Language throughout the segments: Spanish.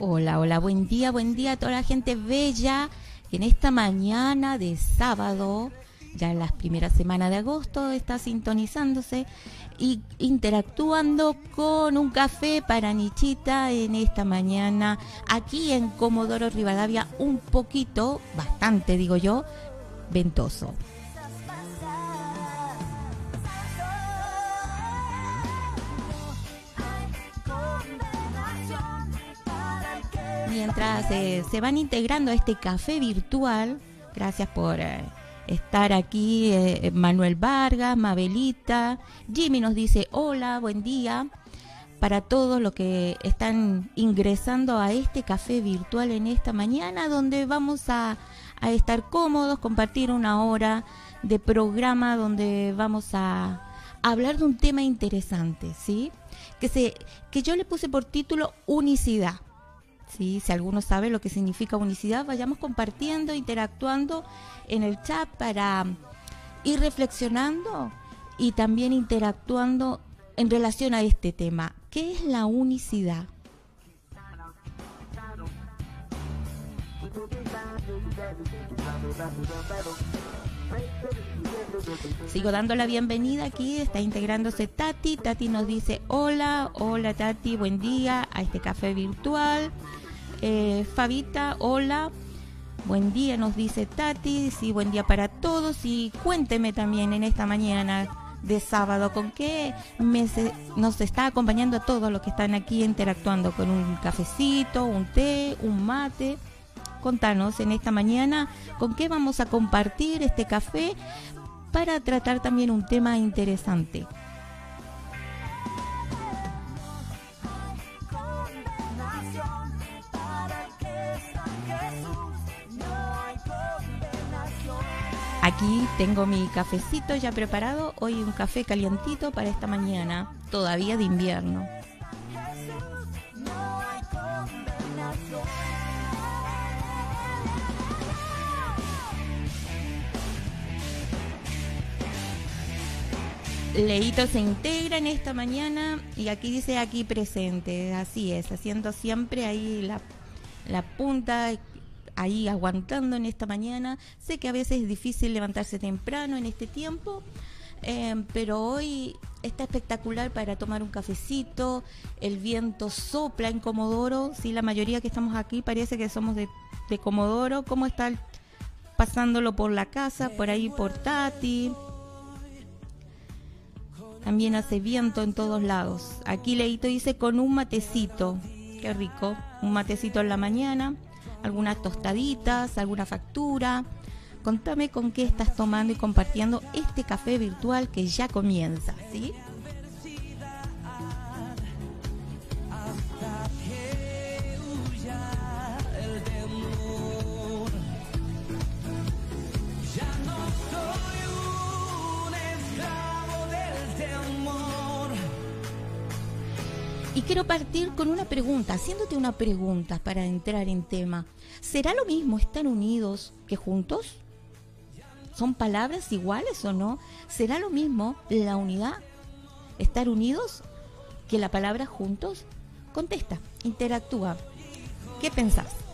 Hola, hola, buen día, buen día a toda la gente bella. En esta mañana de sábado, ya en las primeras semanas de agosto, está sintonizándose y interactuando con un café para Nichita en esta mañana aquí en Comodoro Rivadavia, un poquito, bastante digo yo, ventoso. Mientras eh, se van integrando a este café virtual, gracias por eh, estar aquí, eh, Manuel Vargas, Mabelita, Jimmy nos dice hola, buen día. Para todos los que están ingresando a este café virtual en esta mañana, donde vamos a, a estar cómodos, compartir una hora de programa donde vamos a hablar de un tema interesante, ¿sí? Que, se, que yo le puse por título unicidad. ¿Sí? Si alguno sabe lo que significa unicidad, vayamos compartiendo, interactuando en el chat para ir reflexionando y también interactuando en relación a este tema. ¿Qué es la unicidad? Sigo dando la bienvenida aquí, está integrándose Tati. Tati nos dice hola, hola Tati, buen día a este café virtual. Eh, Fabita, hola, buen día, nos dice Tati. Sí, buen día para todos y cuénteme también en esta mañana de sábado con qué nos está acompañando a todos los que están aquí interactuando con un cafecito, un té, un mate contanos en esta mañana con qué vamos a compartir este café para tratar también un tema interesante. Aquí tengo mi cafecito ya preparado, hoy un café calientito para esta mañana, todavía de invierno. Leito se integra en esta mañana y aquí dice aquí presente, así es, haciendo siempre ahí la, la punta, ahí aguantando en esta mañana. Sé que a veces es difícil levantarse temprano en este tiempo, eh, pero hoy está espectacular para tomar un cafecito, el viento sopla en Comodoro, sí, la mayoría que estamos aquí parece que somos de, de Comodoro, ¿cómo está pasándolo por la casa, por ahí por Tati? También hace viento en todos lados. Aquí Leito dice con un matecito. Qué rico. Un matecito en la mañana. Algunas tostaditas, alguna factura. Contame con qué estás tomando y compartiendo este café virtual que ya comienza, ¿sí? Y quiero partir con una pregunta, haciéndote una pregunta para entrar en tema. ¿Será lo mismo estar unidos que juntos? ¿Son palabras iguales o no? ¿Será lo mismo la unidad, estar unidos, que la palabra juntos? Contesta, interactúa. ¿Qué pensás?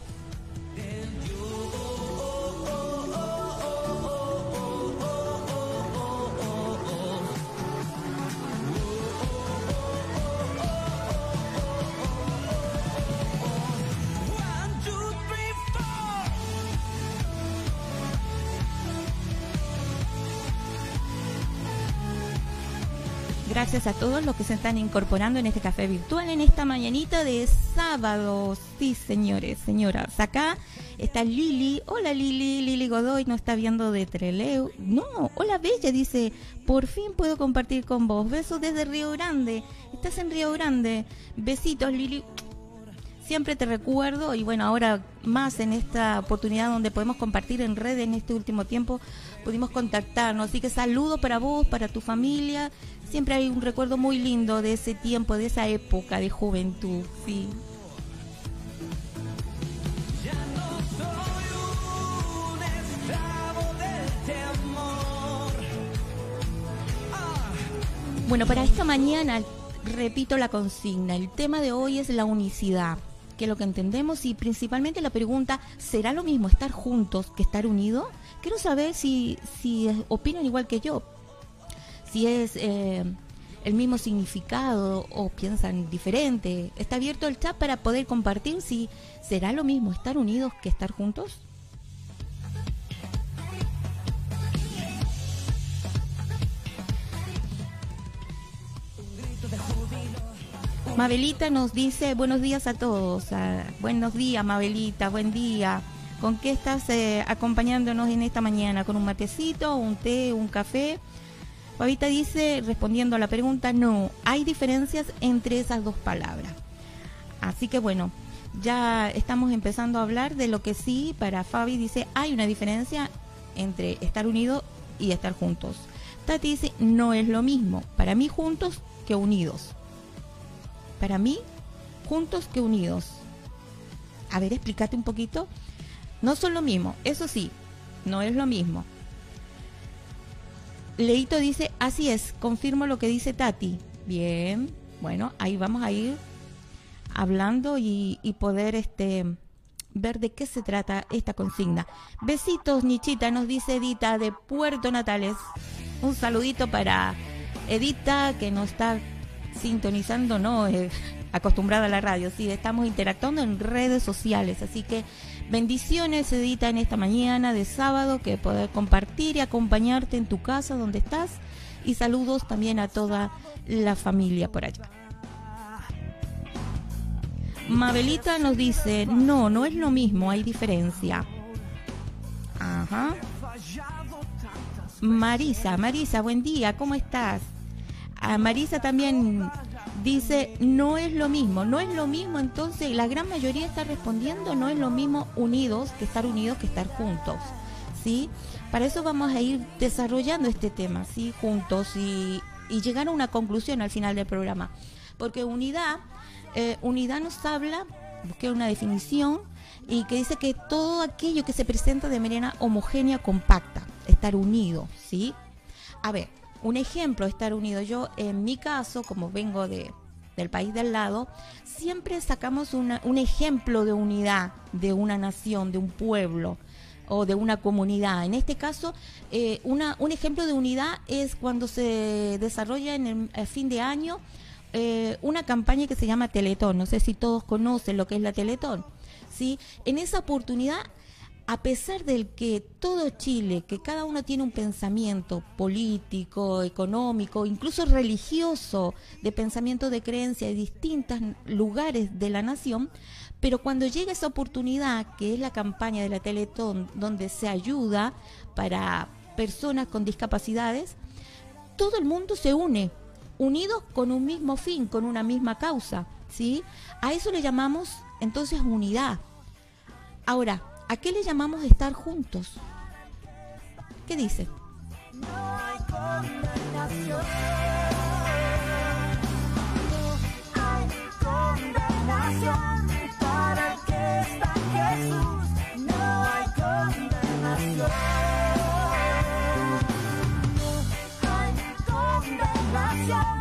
A todos los que se están incorporando en este café virtual en esta mañanita de sábado. Sí, señores, señoras. Acá está Lili. Hola Lili. Lili Godoy nos está viendo de Treleu. No, hola Bella. Dice, por fin puedo compartir con vos. Besos desde Río Grande. Estás en Río Grande. Besitos Lili. Siempre te recuerdo y bueno, ahora más en esta oportunidad donde podemos compartir en red en este último tiempo, pudimos contactarnos. Así que saludo para vos, para tu familia siempre hay un recuerdo muy lindo de ese tiempo, de esa época de juventud, sí. Bueno, para esta mañana repito la consigna. El tema de hoy es la unicidad. qué es lo que entendemos y principalmente la pregunta, ¿será lo mismo estar juntos que estar unidos? Quiero saber si, si opinan igual que yo, si es eh, el mismo significado o piensan diferente. Está abierto el chat para poder compartir si será lo mismo estar unidos que estar juntos. Mabelita nos dice buenos días a todos. Buenos días, Mabelita, buen día. ¿Con qué estás eh, acompañándonos en esta mañana? ¿Con un matecito, un té, un café? Fabita dice, respondiendo a la pregunta, no, hay diferencias entre esas dos palabras. Así que bueno, ya estamos empezando a hablar de lo que sí, para Fabi dice, hay una diferencia entre estar unidos y estar juntos. Tati dice, no es lo mismo, para mí juntos que unidos para mí, juntos que unidos. A ver, explícate un poquito. No son lo mismo, eso sí, no es lo mismo. Leito dice, así es, confirmo lo que dice Tati. Bien, bueno, ahí vamos a ir hablando y, poder este ver de qué se trata esta consigna. Besitos, Nichita, nos dice Edita de Puerto Natales. Un saludito para Edita que nos está sintonizando, no, eh, acostumbrada a la radio, sí, estamos interactuando en redes sociales, así que bendiciones Edita en esta mañana de sábado que poder compartir y acompañarte en tu casa donde estás y saludos también a toda la familia por allá. Mabelita nos dice, no, no es lo mismo, hay diferencia. Ajá. Marisa, Marisa, buen día, ¿cómo estás? a Marisa también dice, no es lo mismo, no es lo mismo, entonces la gran mayoría está respondiendo, no es lo mismo unidos que estar unidos que estar juntos, ¿sí? Para eso vamos a ir desarrollando este tema, ¿sí? Juntos y, llegar a una conclusión al final del programa. Porque unidad, eh, unidad nos habla, busqué una definición, y que dice que todo aquello que se presenta de manera homogénea, compacta, estar unido, ¿sí? A ver, un ejemplo, estar unido. Yo, en mi caso, como vengo de, del país del lado, siempre sacamos un ejemplo de unidad de una nación, de un pueblo o de una comunidad. En este caso, eh, una, un ejemplo de unidad es cuando se desarrolla en el, fin de año eh, una campaña que se llama Teletón. No sé si todos conocen lo que es la Teletón. ¿sí? En esa oportunidad a pesar del que todo Chile, que cada uno tiene un pensamiento político, económico, incluso religioso, de pensamiento de creencia en distintos lugares de la nación, pero cuando llega esa oportunidad, que es la campaña de la Teletón, donde se ayuda para personas con discapacidades, todo el mundo se une, unidos con un mismo fin, con una misma causa, ¿sí? A eso le llamamos entonces unidad. Ahora, ¿A qué le llamamos estar juntos? ¿Qué dice? No hay condenación. No hay condenación para que está Jesús. No hay condenación. No hay condenación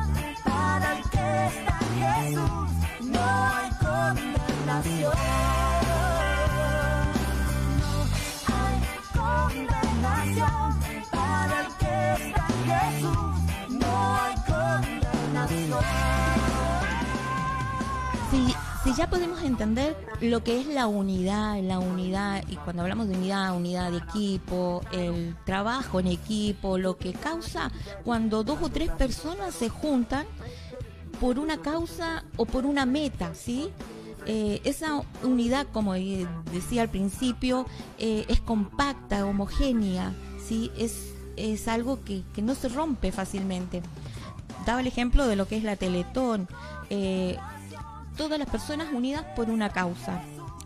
para que está Jesús. No hay condenación. Si, ya podemos entender lo que es la unidad, la unidad, y cuando hablamos de unidad, unidad de equipo, el trabajo en equipo, lo que causa cuando dos o tres personas se juntan por una causa o por una meta, ¿sí? Eh, esa unidad, como decía al principio, eh, es compacta, homogénea, ¿sí? Es, es algo que, que no se rompe fácilmente daba el ejemplo de lo que es la Teletón. Eh, todas las personas unidas por una causa.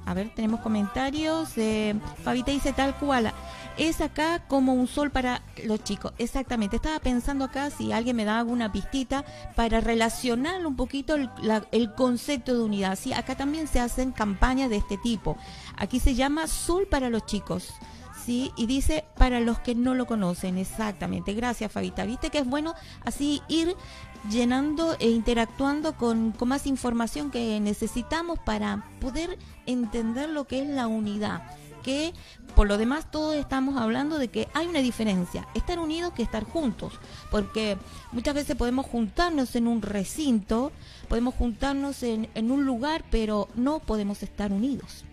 A ver, tenemos comentarios. Eh, Fabita dice tal cual. Es acá como un sol para los chicos. Exactamente. Estaba pensando acá si alguien me da alguna pistita para relacionar un poquito el, el concepto de unidad. Sí, acá también se hacen campañas de este tipo. Aquí se llama sol para los chicos. ¿Sí? Y dice para los que no lo conocen, exactamente. Gracias, Fabita. Viste que es bueno así ir llenando e interactuando con, con más información que necesitamos para poder entender lo que es la unidad que por lo demás todos estamos hablando de que hay una diferencia, estar unidos que estar juntos, porque muchas veces podemos juntarnos en un recinto, podemos juntarnos en, en un lugar, pero no podemos estar unidos.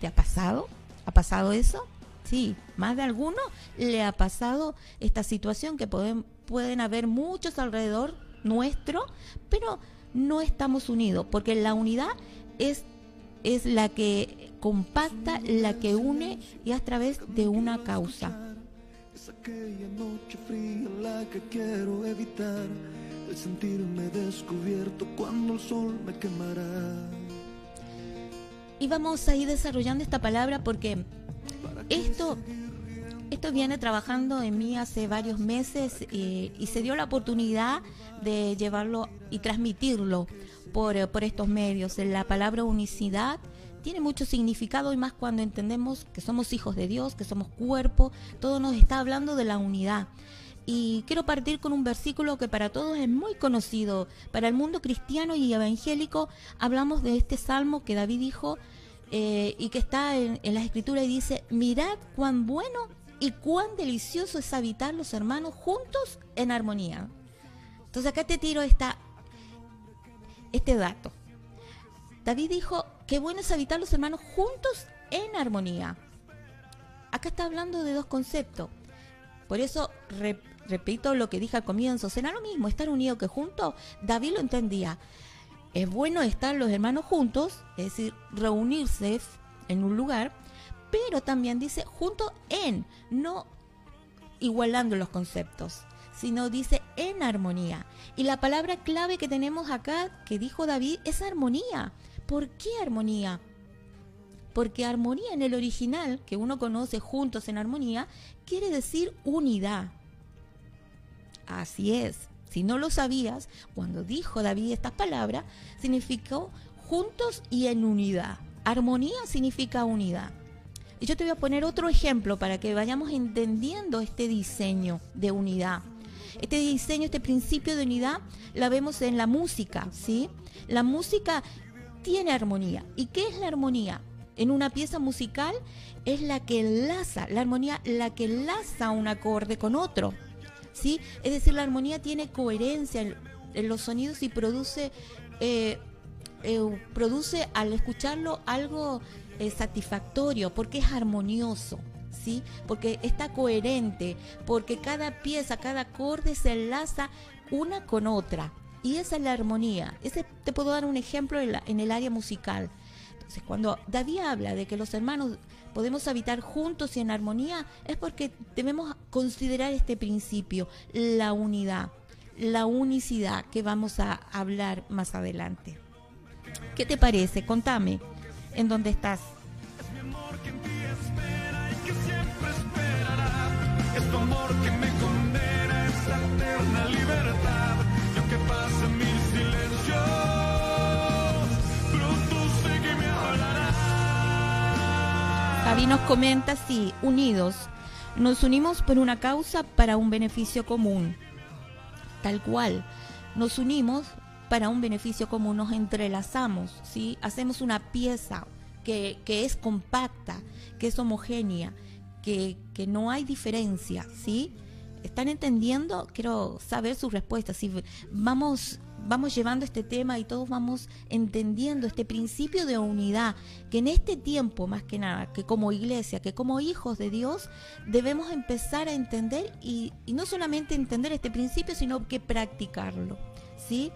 ¿Te ha pasado? ¿Ha pasado eso? Sí, más de alguno le ha pasado esta situación que pueden, haber muchos alrededor nuestro, pero no estamos unidos, porque la unidad es, es la que compacta, la que une y a través de una causa. Es aquella noche fría la que quiero evitar, el sentirme descubierto cuando el sol me quemará. Y vamos a ir desarrollando esta palabra porque esto, esto viene trabajando en mí hace varios meses y se dio la oportunidad de llevarlo y transmitirlo por, eh, por estos medios. La palabra unicidad tiene mucho significado y más cuando entendemos que somos hijos de Dios, que somos cuerpo, todo nos está hablando de la unidad. Y quiero partir con un versículo que para todos es muy conocido. Para el mundo cristiano y evangélico hablamos de este salmo que David dijo eh, y que está en, en la escritura y dice, mirad cuán bueno y cuán delicioso es habitar los hermanos juntos en armonía. Entonces acá te tiro esta, este dato. David dijo, qué bueno es habitar los hermanos juntos en armonía. Acá está hablando de dos conceptos. Por eso re- repito lo que dije al comienzo, será lo mismo estar unidos que juntos. David lo entendía. Es bueno estar los hermanos juntos, es decir, reunirse en un lugar, pero también dice juntos en, no igualando los conceptos, sino dice en armonía. Y la palabra clave que tenemos acá, que dijo David, es armonía. ¿Por qué armonía? Porque armonía en el original, que uno conoce juntos en armonía, quiere decir unidad. Así es. Si no lo sabías, cuando dijo David estas palabras, significó juntos y en unidad. Armonía significa unidad. Y yo te voy a poner otro ejemplo para que vayamos entendiendo este diseño de unidad. Este diseño, este principio de unidad, la vemos en la música, ¿sí? La música tiene armonía. ¿Y qué es la armonía? En una pieza musical es la que enlaza, la armonía, la que enlaza un acorde con otro. ¿Sí? Es decir, la armonía tiene coherencia en, los sonidos y produce, eh, eh, produce al escucharlo algo eh, satisfactorio, porque es armonioso. ¿Sí? Porque está coherente, porque cada pieza, cada acorde se enlaza una con otra. Y esa es la armonía. Ese, te puedo dar un ejemplo en, la- en el área musical. Entonces, cuando David habla de que los hermanos podemos habitar juntos y en armonía, es porque debemos considerar este principio, la unidad, la unicidad que vamos a hablar más adelante. ¿Qué te parece? Contame en dónde estás. Es que en que. Es tu amor que me condena a esa eterna libertad. Aunque pasen mis silencios, Javi nos comenta, sí, unidos. Nos unimos por una causa para un beneficio común. Tal cual. Nos unimos para un beneficio común, nos entrelazamos, ¿sí? Hacemos una pieza que, que es compacta, que es homogénea, que, que no hay diferencia, ¿sí? ¿Están entendiendo? Quiero saber su respuesta. Si vamos, vamos llevando este tema y todos vamos entendiendo este principio de unidad, que en este tiempo, más que nada, que como iglesia, que como hijos de Dios, debemos empezar a entender y, no solamente entender este principio, sino que practicarlo, ¿sí?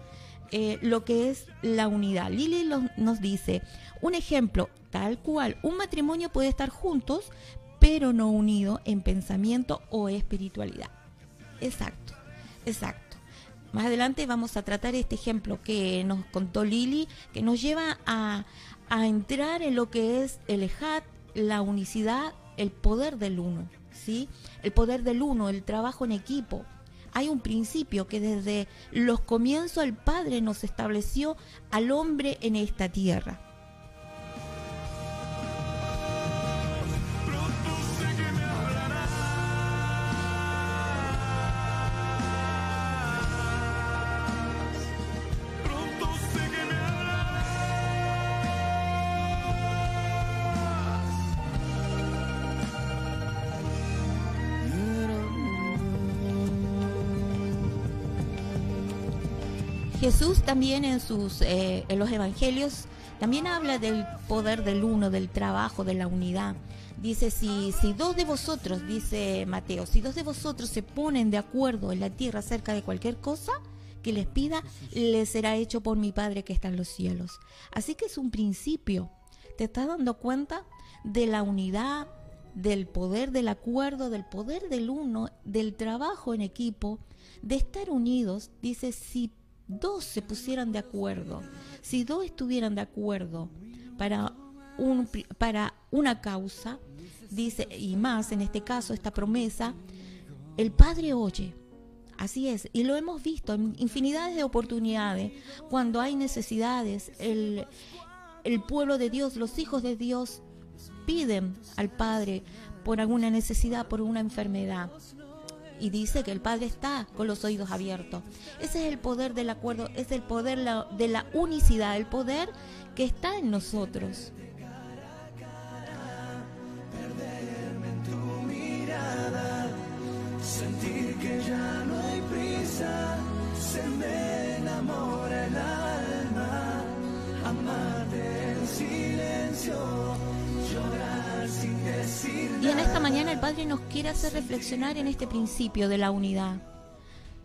Eh, lo que es la unidad. Lili nos dice, un ejemplo, tal cual, un matrimonio puede estar juntos, pero no unido en pensamiento o espiritualidad. Exacto, exacto. Más adelante vamos a tratar este ejemplo que nos contó Lili, que nos lleva a, a entrar en lo que es el ejat, la unicidad, el poder del uno, ¿sí? El poder del uno, el trabajo en equipo. Hay un principio que desde los comienzos el Padre nos estableció al hombre en esta tierra. También en sus eh, en los evangelios también habla del poder del uno, del trabajo, de la unidad. Dice, si, si dos de vosotros, dice Mateo, si dos de vosotros se ponen de acuerdo en la tierra acerca de cualquier cosa que les pida, les será hecho por mi Padre que está en los cielos. Así que es un principio. ¿Te estás dando cuenta de la unidad, del poder del acuerdo, del poder del uno, del trabajo en equipo, de estar unidos? Dice, si dos se pusieran de acuerdo, si dos estuvieran de acuerdo para, un, para una causa, dice, y más en este caso, esta promesa, el Padre oye. Así es, y lo hemos visto en infinidades de oportunidades, cuando hay necesidades, el, el pueblo de Dios, los hijos de Dios piden al Padre por alguna necesidad, por una enfermedad y dice que el Padre está con los oídos abiertos. Ese es el poder del acuerdo, es el poder de la unicidad, el poder que está en nosotros. Y en esta mañana el Padre nos quiere hacer reflexionar en este principio de la unidad.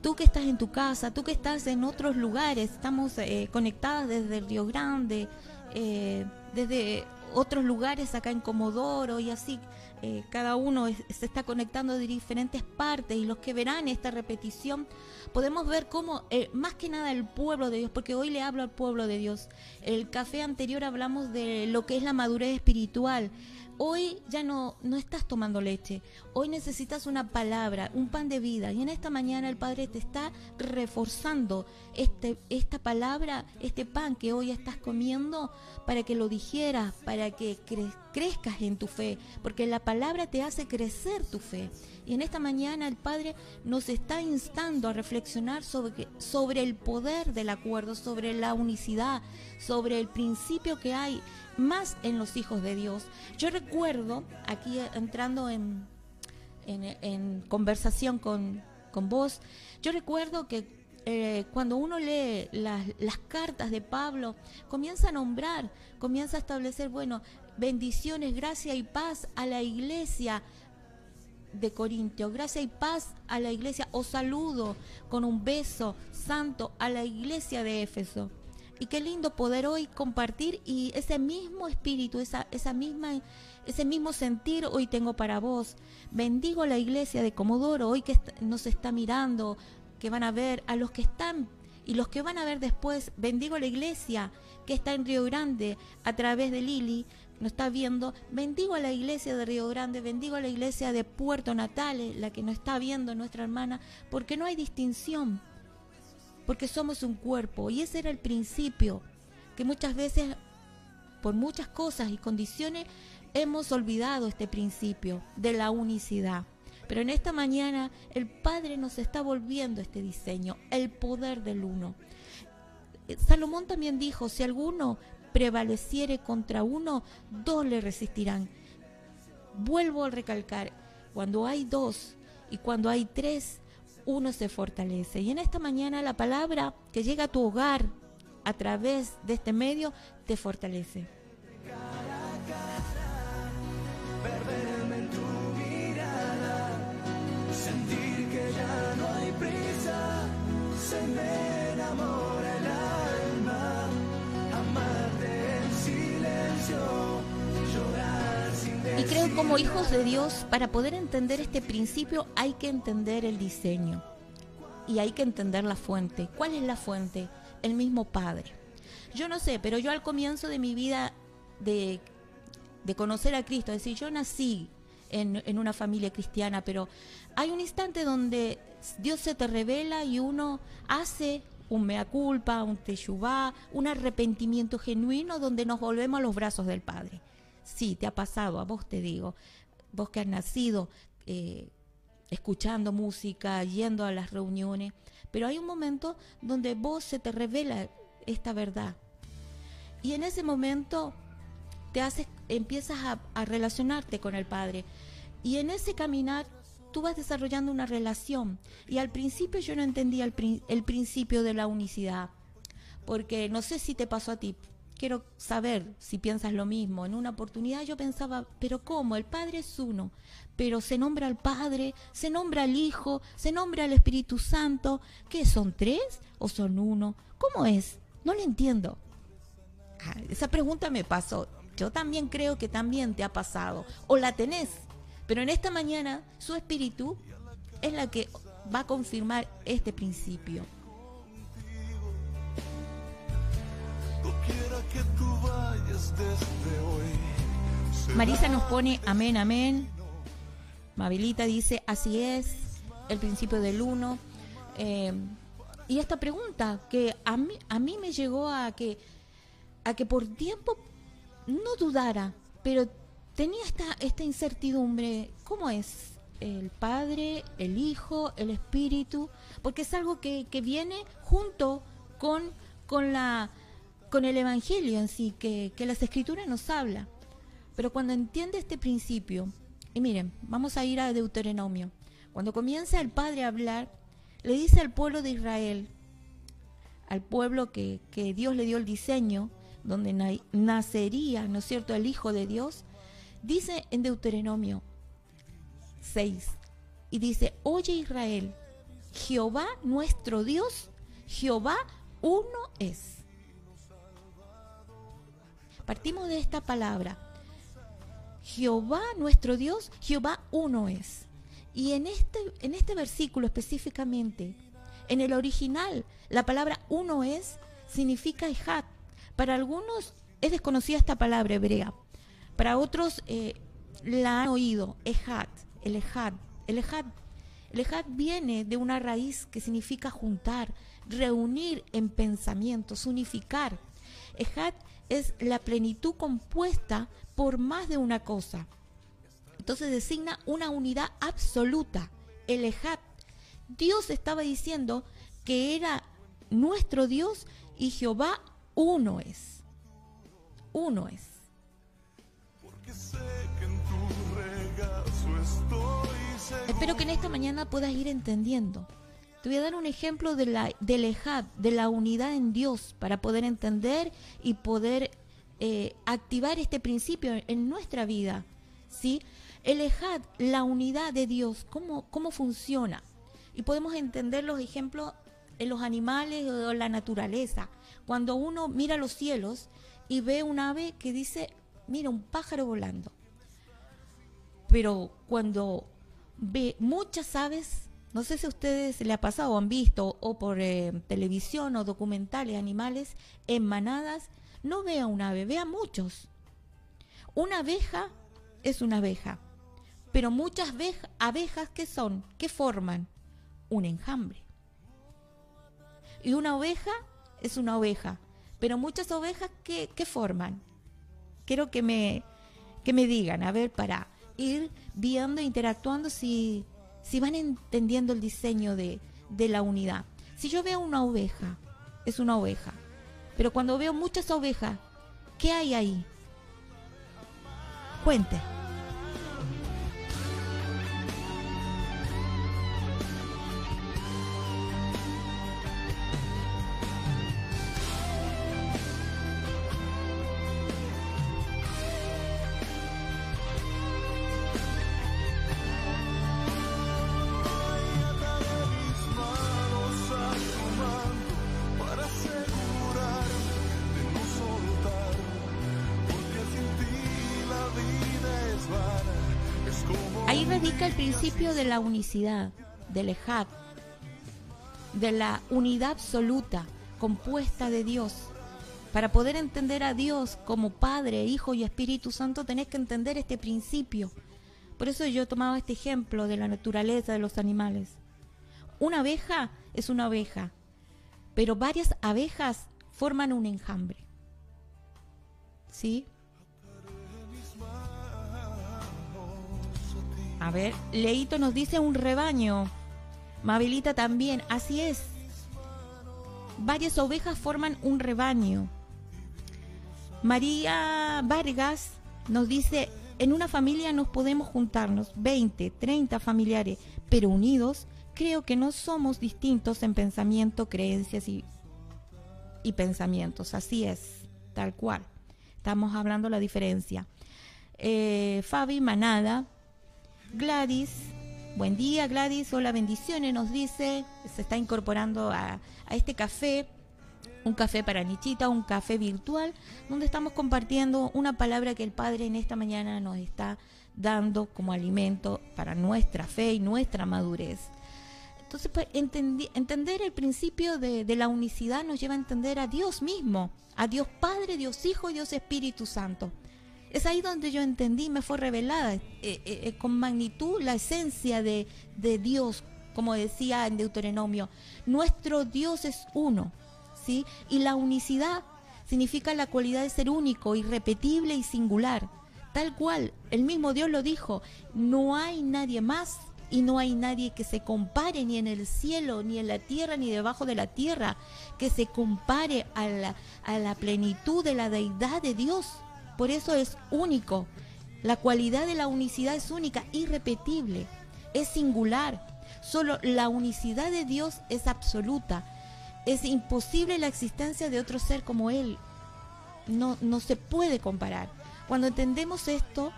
Tú que estás en tu casa, tú que estás en otros lugares, estamos eh, conectadas desde el Río Grande, eh, desde otros lugares acá en Comodoro y así, eh, cada uno se está conectando de diferentes partes y los que verán esta repetición podemos ver cómo, más que nada el pueblo de Dios, porque hoy le hablo al pueblo de Dios. El café anterior hablamos de lo que es la madurez espiritual. Hoy ya no, no estás tomando leche, hoy necesitas una palabra, un pan de vida. Y en esta mañana el Padre te está reforzando este, esta palabra, este pan que hoy estás comiendo para que lo digieras, para que crezcas en tu fe, porque la palabra te hace crecer tu fe. Y en esta mañana el Padre nos está instando a reflexionar sobre, sobre el poder del acuerdo, sobre la unicidad, sobre el principio que hay más en los hijos de Dios. Yo recuerdo, aquí entrando en, en, conversación con, con, vos, yo recuerdo que eh, cuando uno lee las, las cartas de Pablo, comienza a nombrar, comienza a establecer, bueno, bendiciones, gracia y paz a la iglesia de Corintio. Gracia y paz a la iglesia. O saludo con un beso santo a la iglesia de Éfeso. Y qué lindo poder hoy compartir y ese mismo espíritu, esa, esa misma, ese mismo sentir hoy tengo para vos. Bendigo la iglesia de Comodoro, hoy que nos está mirando, que van a ver, a los que están y los que van a ver después. Bendigo la iglesia que está en Río Grande a través de Lili, nos está viendo. Bendigo a la iglesia de Río Grande, bendigo a la iglesia de Puerto Natales, la que nos está viendo, nuestra hermana, porque no hay distinción porque somos un cuerpo. Y ese era el principio, que muchas veces, por muchas cosas y condiciones, hemos olvidado este principio de la unicidad. Pero en esta mañana el Padre nos está volviendo este diseño, el poder del uno. Salomón también dijo, si alguno prevaleciere contra uno, dos le resistirán. Vuelvo a recalcar, cuando hay dos y cuando hay tres, uno se fortalece. Y en esta mañana la palabra que llega a tu hogar a través de este medio te fortalece. Creo como hijos de Dios, para poder entender este principio hay que entender el diseño y hay que entender la fuente. ¿Cuál es la fuente? El mismo Padre. Yo no sé, pero yo al comienzo de mi vida de, conocer a Cristo, es decir, yo nací en, en, una familia cristiana, pero hay un instante donde Dios se te revela y uno hace un mea culpa, un teshuvá, un arrepentimiento genuino donde nos volvemos a los brazos del Padre. Sí, te ha pasado, a vos te digo, vos que has nacido eh, escuchando música, yendo a las reuniones, pero hay un momento donde vos se te revela esta verdad. Y en ese momento te haces, empiezas a, relacionarte con el Padre. Y en ese caminar tú vas desarrollando una relación. Y al principio yo no entendía el, el principio de la unicidad. porque no sé si te pasó a ti. Quiero saber si piensas lo mismo. En una oportunidad yo pensaba, pero ¿cómo? El Padre es uno, pero se nombra al Padre, se nombra al Hijo, se nombra al Espíritu Santo. ¿Qué son tres o son uno? ¿Cómo es? No lo entiendo. Ah, esa pregunta me pasó. Yo también creo que también te ha pasado. O la tenés. Pero en esta mañana su espíritu es la que va a confirmar este principio. Marisa nos pone amén, amén. Mabilita dice, así es, el principio del uno. Eh, y esta pregunta que a mí, a mí me llegó a que, a que por tiempo no dudara, pero tenía esta, esta incertidumbre, ¿cómo es? El Padre, el Hijo, el Espíritu, porque es algo que, que viene junto con, con, la, con el Evangelio en sí, que, que las Escrituras nos habla. Pero cuando entiende este principio, y miren, vamos a ir a Deuteronomio, cuando comienza el Padre a hablar, le dice al pueblo de Israel, al pueblo que, que Dios le dio el diseño, donde nacería, ¿no es cierto?, el Hijo de Dios, dice en Deuteronomio 6, y dice, oye Israel, Jehová nuestro Dios, Jehová uno es. Partimos de esta palabra. Jehová nuestro Dios, Jehová uno es. Y en este, en este versículo específicamente, en el original, la palabra uno es significa Ejat, para algunos es desconocida esta palabra hebrea. Para otros eh, la han oído, ejat, el ejat. El ejat, el ejat viene de una raíz que significa juntar, reunir en pensamientos, unificar. Ejat es la plenitud compuesta por más de una cosa. Entonces designa una unidad absoluta, el. Dios estaba diciendo que era nuestro Dios y Jehová uno es. Uno es. Espero que en esta mañana puedas ir entendiendo. Te voy a dar un ejemplo de la, del ejad, de la unidad en Dios, para poder entender y poder eh, activar este principio en nuestra vida. ¿sí? El ejad, la unidad de Dios, ¿cómo, cómo funciona? Y podemos entender los ejemplos en los animales o la naturaleza. Cuando uno mira los cielos y ve un ave que dice, mira, un pájaro volando. Pero cuando ve muchas aves, no sé si a ustedes le ha pasado o han visto o por eh, televisión o documentales animales en manadas, no ve a un ave, ve a muchos. Una abeja es una abeja, pero muchas abejas que son, que forman un enjambre. Y una oveja es una oveja, pero muchas ovejas que, forman. Quiero que me, que me digan, a ver, para ir viendo, interactuando, si, si van entendiendo el diseño de, de la unidad. Si yo veo una oveja, es una oveja. Pero cuando veo muchas ovejas, ¿qué hay ahí? Cuente. De la unicidad, del Ejad, de la unidad absoluta compuesta de Dios. Para poder entender a Dios como Padre, Hijo y Espíritu Santo, tenés que entender este principio. Por eso yo he tomado este ejemplo de la naturaleza de los animales. Una abeja es una abeja, pero varias abejas forman un enjambre. ¿Sí? A ver, Leito nos dice un rebaño. Mabilita también, así es. Varias ovejas forman un rebaño. María Vargas nos dice, en una familia nos podemos juntarnos 20, 30 familiares, pero unidos creo que no somos distintos en pensamiento, creencias y, y pensamientos. Así es, tal cual. Estamos hablando la diferencia. Eh, Fabi Manada, Gladys, buen día Gladys, hola bendiciones, nos dice, se está incorporando a, a este café un café para Nichita, un café virtual, donde estamos compartiendo una palabra que el Padre en esta mañana nos está dando como alimento para nuestra fe y nuestra madurez. Entonces, pues, entender el principio de, la unicidad nos lleva a entender a Dios mismo, a Dios Padre, Dios Hijo y Dios Espíritu Santo. Es ahí donde yo entendí, me fue revelada eh, eh, eh, con magnitud la esencia de, de Dios, como decía en Deuteronomio. Nuestro Dios es uno y la unicidad significa la cualidad de ser único, irrepetible y singular. Tal cual, el mismo Dios lo dijo, no hay nadie más y no hay nadie que se compare ni en el cielo, ni en la tierra, ni debajo de la tierra, que se compare a la, a la plenitud de la deidad de Dios. Por eso es único. La cualidad de la unicidad es única, irrepetible, es singular. Solo la unicidad de Dios es absoluta es imposible la existencia de otro ser como Él. No, no se puede comparar. Cuando entendemos esto,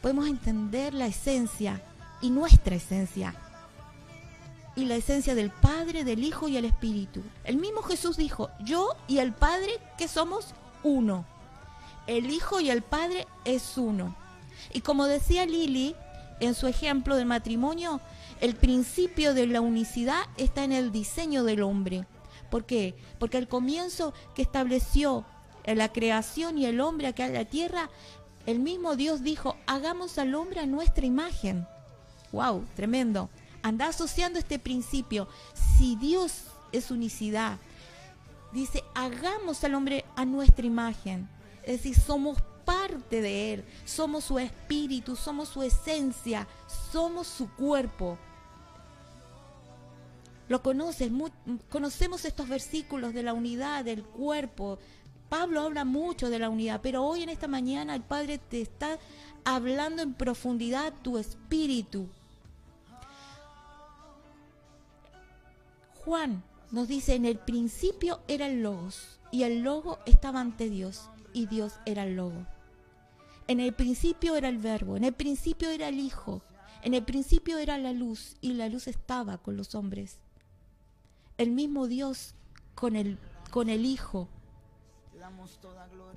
podemos entender la esencia y nuestra esencia. Y la esencia del Padre, del Hijo y el Espíritu. El mismo Jesús dijo, yo y el Padre que somos uno. El Hijo y el Padre es uno. Y como decía Lili en su ejemplo del matrimonio, el principio de la unicidad está en el diseño del hombre. ¿Por qué? Porque el comienzo que estableció la creación y el hombre acá en la tierra, el mismo Dios dijo, hagamos al hombre a nuestra imagen. ¡Wow! Tremendo. Anda asociando este principio. Si Dios es unicidad, dice, hagamos al hombre a nuestra imagen. Es decir, somos parte de Él, somos su espíritu, somos su esencia, somos su cuerpo lo conoces, conocemos estos versículos de la unidad del cuerpo. Pablo habla mucho de la unidad, pero hoy en esta mañana el Padre te está hablando en profundidad tu espíritu. Juan nos dice, en el principio era el logos, y el logo estaba ante Dios, y Dios era el logo. En el principio era el verbo, en el principio era el Hijo, en el principio era la luz, y la luz estaba con los hombres el mismo Dios con el, con el Hijo.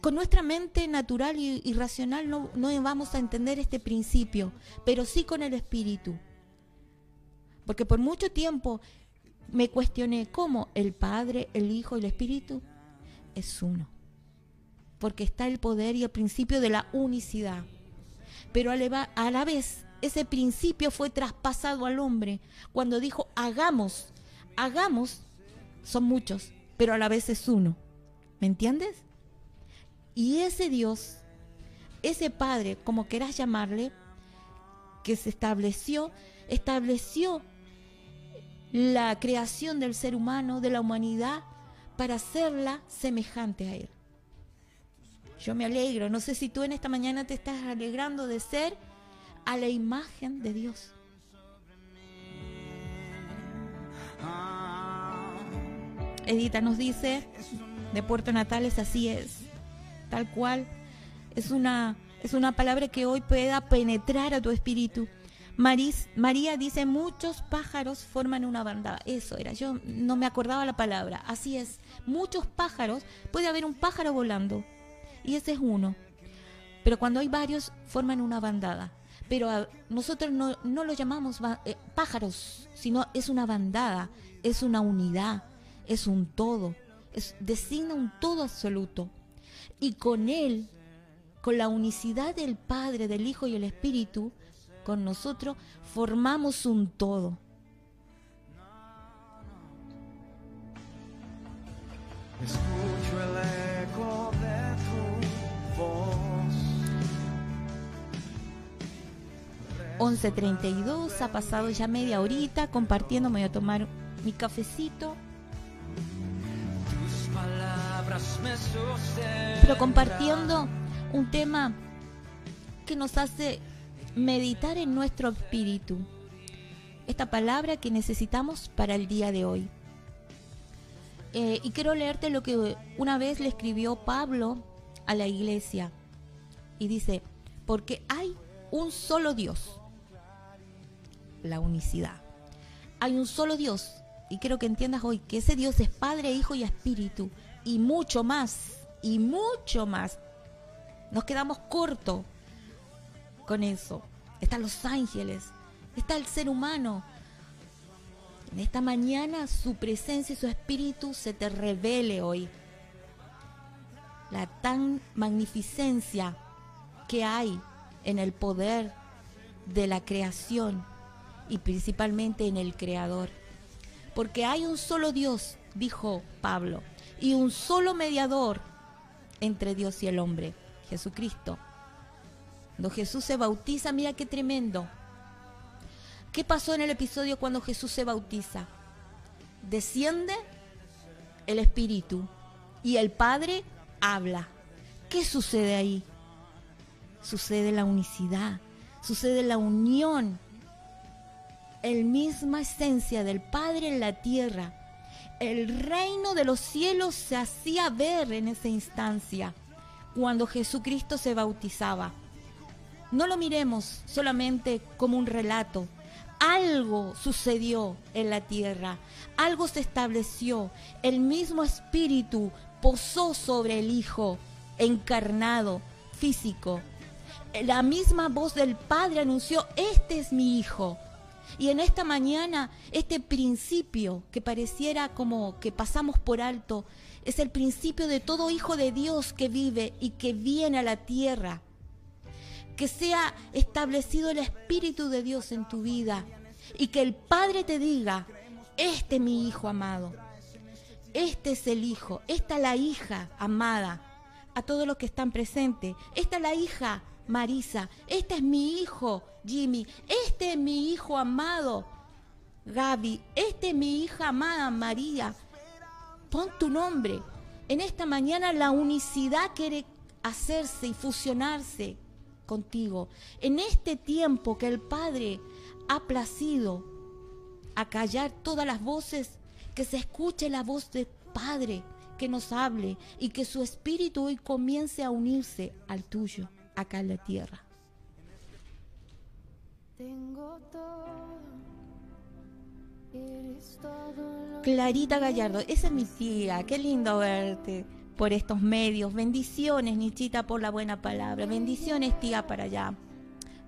Con nuestra mente natural y, racional no, no vamos a entender este principio, pero sí con el Espíritu. Porque por mucho tiempo me cuestioné cómo el Padre, el Hijo y el Espíritu es uno. Porque está el poder y el principio de la unicidad. Pero a la vez ese principio fue traspasado al hombre cuando dijo hagamos hagamos son muchos, pero a la vez es uno. ¿Me entiendes? Y ese Dios, ese Padre, como quieras llamarle, que se estableció, estableció la creación del ser humano, de la humanidad, para hacerla semejante a Él. Yo me alegro, no sé si tú en esta mañana te estás alegrando de ser a la imagen de Dios. Edita nos dice, de Puerto Natales, así es, tal cual. Es una, es una palabra que hoy pueda penetrar a tu espíritu. María dice, muchos pájaros forman una bandada. Eso era, yo no me acordaba la palabra. Así es, muchos pájaros, puede haber un pájaro volando. Y ese es uno. Pero cuando hay varios, forman una bandada. Pero nosotros no, no lo llamamos eh, pájaros, sino es una bandada, es una unidad es un todo, es, designa un todo absoluto. Y con Él, con la unicidad del Padre, del Hijo y el Espíritu, con nosotros formamos un todo. 11.32, ha pasado ya media horita compartiendo, me voy a tomar mi cafecito pero compartiendo un tema que nos hace meditar en nuestro espíritu. Esta palabra que necesitamos para el día de hoy. Eh, y quiero leerte lo que una vez le escribió Pablo a la iglesia. Y dice, porque hay un solo Dios, la unicidad. Hay un solo Dios. Y quiero que entiendas hoy que ese Dios es Padre, Hijo y Espíritu. Y mucho más, y mucho más. Nos quedamos cortos con eso. Están los ángeles, está el ser humano. En esta mañana su presencia y su espíritu se te revele hoy. La tan magnificencia que hay en el poder de la creación y principalmente en el creador. Porque hay un solo Dios, dijo Pablo, y un solo mediador entre Dios y el hombre, Jesucristo. Cuando Jesús se bautiza, mira qué tremendo. ¿Qué pasó en el episodio cuando Jesús se bautiza? Desciende el Espíritu y el Padre habla. ¿Qué sucede ahí? Sucede la unicidad, sucede la unión, el misma esencia del Padre en la tierra. El reino de los cielos se hacía ver en esa instancia cuando Jesucristo se bautizaba. No lo miremos solamente como un relato. Algo sucedió en la tierra, algo se estableció. El mismo Espíritu posó sobre el Hijo encarnado, físico. La misma voz del Padre anunció, este es mi Hijo. Y en esta mañana, este principio que pareciera como que pasamos por alto, es el principio de todo hijo de Dios que vive y que viene a la tierra. Que sea establecido el Espíritu de Dios en tu vida y que el Padre te diga, este es mi Hijo amado, este es el Hijo, esta es la hija amada, a todos los que están presentes, esta es la hija Marisa, este es mi hijo Jimmy, este es mi hijo amado Gaby, este es mi hija amada María. Pon tu nombre. En esta mañana la unicidad quiere hacerse y fusionarse contigo. En este tiempo que el Padre ha placido a callar todas las voces, que se escuche la voz del Padre que nos hable y que su espíritu hoy comience a unirse al tuyo acá en la tierra. Clarita Gallardo, esa es mi tía, qué lindo verte por estos medios. Bendiciones, Nichita, por la buena palabra. Bendiciones, tía, para allá.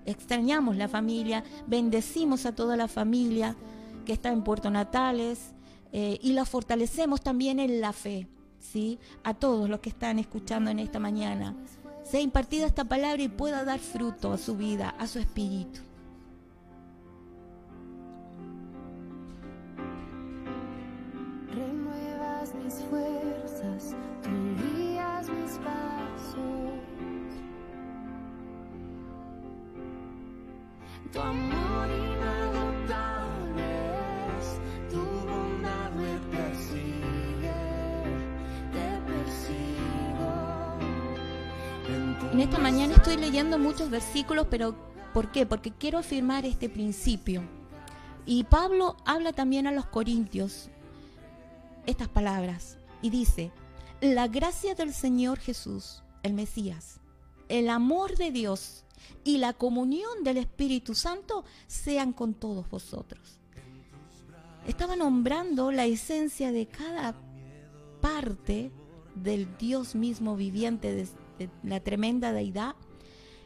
Extrañamos la familia, bendecimos a toda la familia que está en Puerto Natales eh, y la fortalecemos también en la fe, ¿sí? A todos los que están escuchando en esta mañana. Sea impartida esta palabra y pueda dar fruto a su vida, a su espíritu. Renuevas mis fuerzas mis pasos. Tu amor inagotable En esta mañana estoy leyendo muchos versículos, pero ¿por qué? Porque quiero afirmar este principio. Y Pablo habla también a los corintios estas palabras y dice, la gracia del Señor Jesús, el Mesías, el amor de Dios y la comunión del Espíritu Santo sean con todos vosotros. Estaba nombrando la esencia de cada parte del Dios mismo viviente, la tremenda deidad,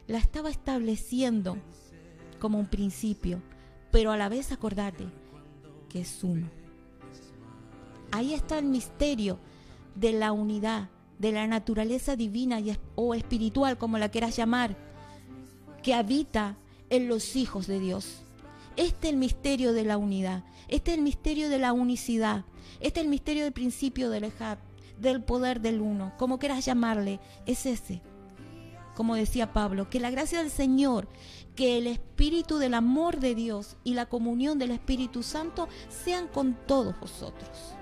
la estaba estableciendo como un principio, pero a la vez acordate que es uno. Ahí está el misterio de la unidad, de la naturaleza divina o espiritual, como la quieras llamar, que habita en los hijos de Dios. Este es el misterio de la unidad, este es el misterio de la unicidad, este es el misterio del principio del Ejab, del poder del uno, como quieras llamarle, es ese. Como decía Pablo, que la gracia del Señor, que el espíritu del amor de Dios y la comunión del Espíritu Santo sean con todos vosotros.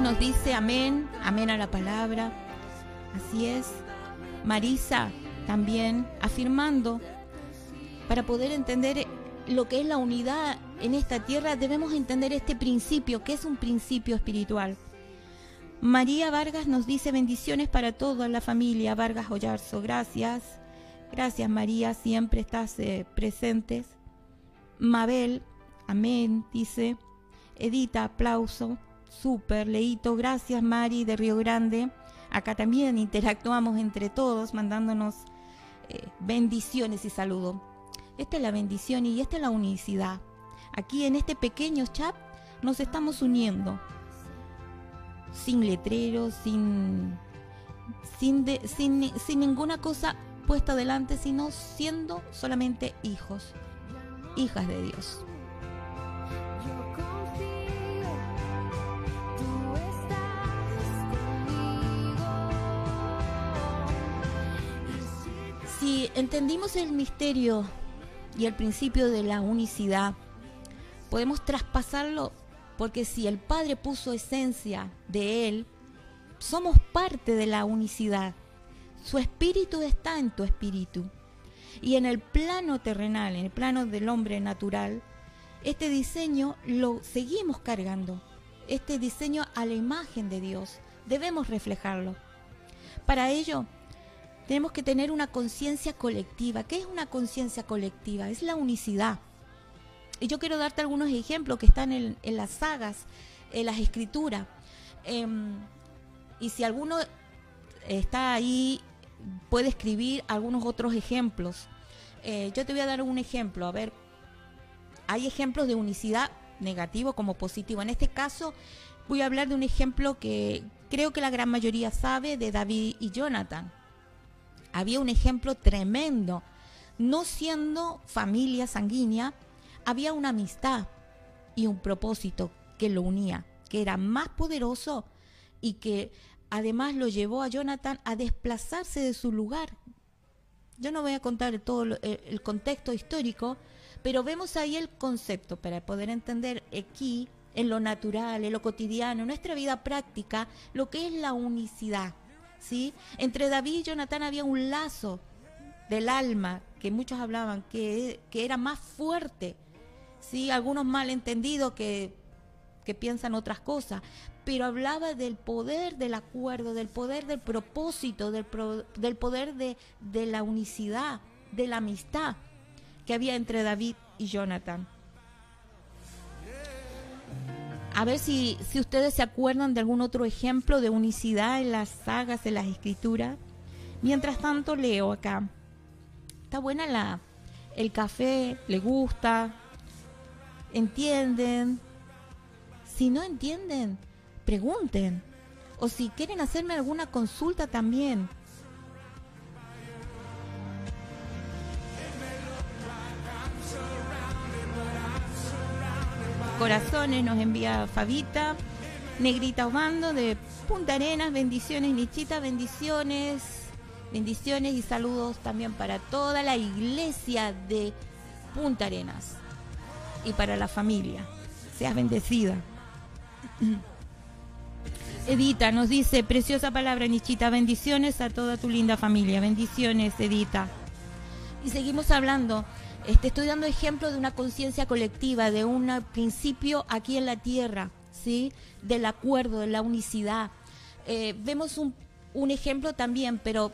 Nos dice amén, amén a la palabra. Así es. Marisa también afirmando, para poder entender lo que es la unidad en esta tierra, debemos entender este principio, que es un principio espiritual. María Vargas nos dice bendiciones para toda la familia Vargas Ollarzo. Gracias. Gracias María, siempre estás eh, presentes. Mabel, amén, dice. Edita, aplauso. Súper, Leito, gracias Mari de Río Grande. Acá también interactuamos entre todos, mandándonos eh, bendiciones y saludos. Esta es la bendición y esta es la unicidad. Aquí en este pequeño chat nos estamos uniendo. Sin letreros, sin, sin, de- sin, sin ninguna cosa puesta adelante, sino siendo solamente hijos, hijas de Dios. Si entendimos el misterio y el principio de la unicidad, podemos traspasarlo porque si el Padre puso esencia de Él, somos parte de la unicidad. Su espíritu está en tu espíritu. Y en el plano terrenal, en el plano del hombre natural, este diseño lo seguimos cargando. Este diseño a la imagen de Dios. Debemos reflejarlo. Para ello, tenemos que tener una conciencia colectiva. ¿Qué es una conciencia colectiva? Es la unicidad. Y yo quiero darte algunos ejemplos que están en, las sagas, en las escrituras. Em, y si alguno está ahí, puede escribir algunos otros ejemplos. Eh, yo te voy a dar un ejemplo. A ver, hay ejemplos de unicidad negativo como positivo. En este caso, voy a hablar de un ejemplo que creo que la gran mayoría sabe de David y Jonathan. Había un ejemplo tremendo. No siendo familia sanguínea, había una amistad y un propósito que lo unía, que era más poderoso y que además lo llevó a Jonathan a desplazarse de su lugar. Yo no voy a contar todo lo- el, el contexto histórico, pero vemos ahí el concepto para poder entender aquí, en lo natural, en lo cotidiano, en nuestra vida práctica, lo que es la unicidad. ¿Sí? Entre David y Jonathan había un lazo del alma que muchos hablaban que, que era más fuerte. ¿sí? Algunos malentendidos que, que piensan otras cosas, pero hablaba del poder del acuerdo, del poder del propósito, del, pro- del poder de, de la unicidad, de la amistad que había entre David y Jonathan. A ver si, si ustedes se acuerdan de algún otro ejemplo de unicidad en las sagas, en las escrituras. Mientras tanto leo acá. Está buena la el café, le gusta, entienden. Si no entienden, pregunten. O si quieren hacerme alguna consulta también. Corazones nos envía Fabita. Negrita Obando de Punta Arenas. Bendiciones, Nichita. Bendiciones. Bendiciones y saludos también para toda la iglesia de Punta Arenas. Y para la familia. Seas bendecida. Edita nos dice, preciosa palabra, Nichita. Bendiciones a toda tu linda familia. Bendiciones, Edita. Y seguimos hablando. Este, estoy dando ejemplo de una conciencia colectiva, de un principio aquí en la tierra, ¿sí? Del acuerdo, de la unicidad. Eh, vemos un, un ejemplo también, pero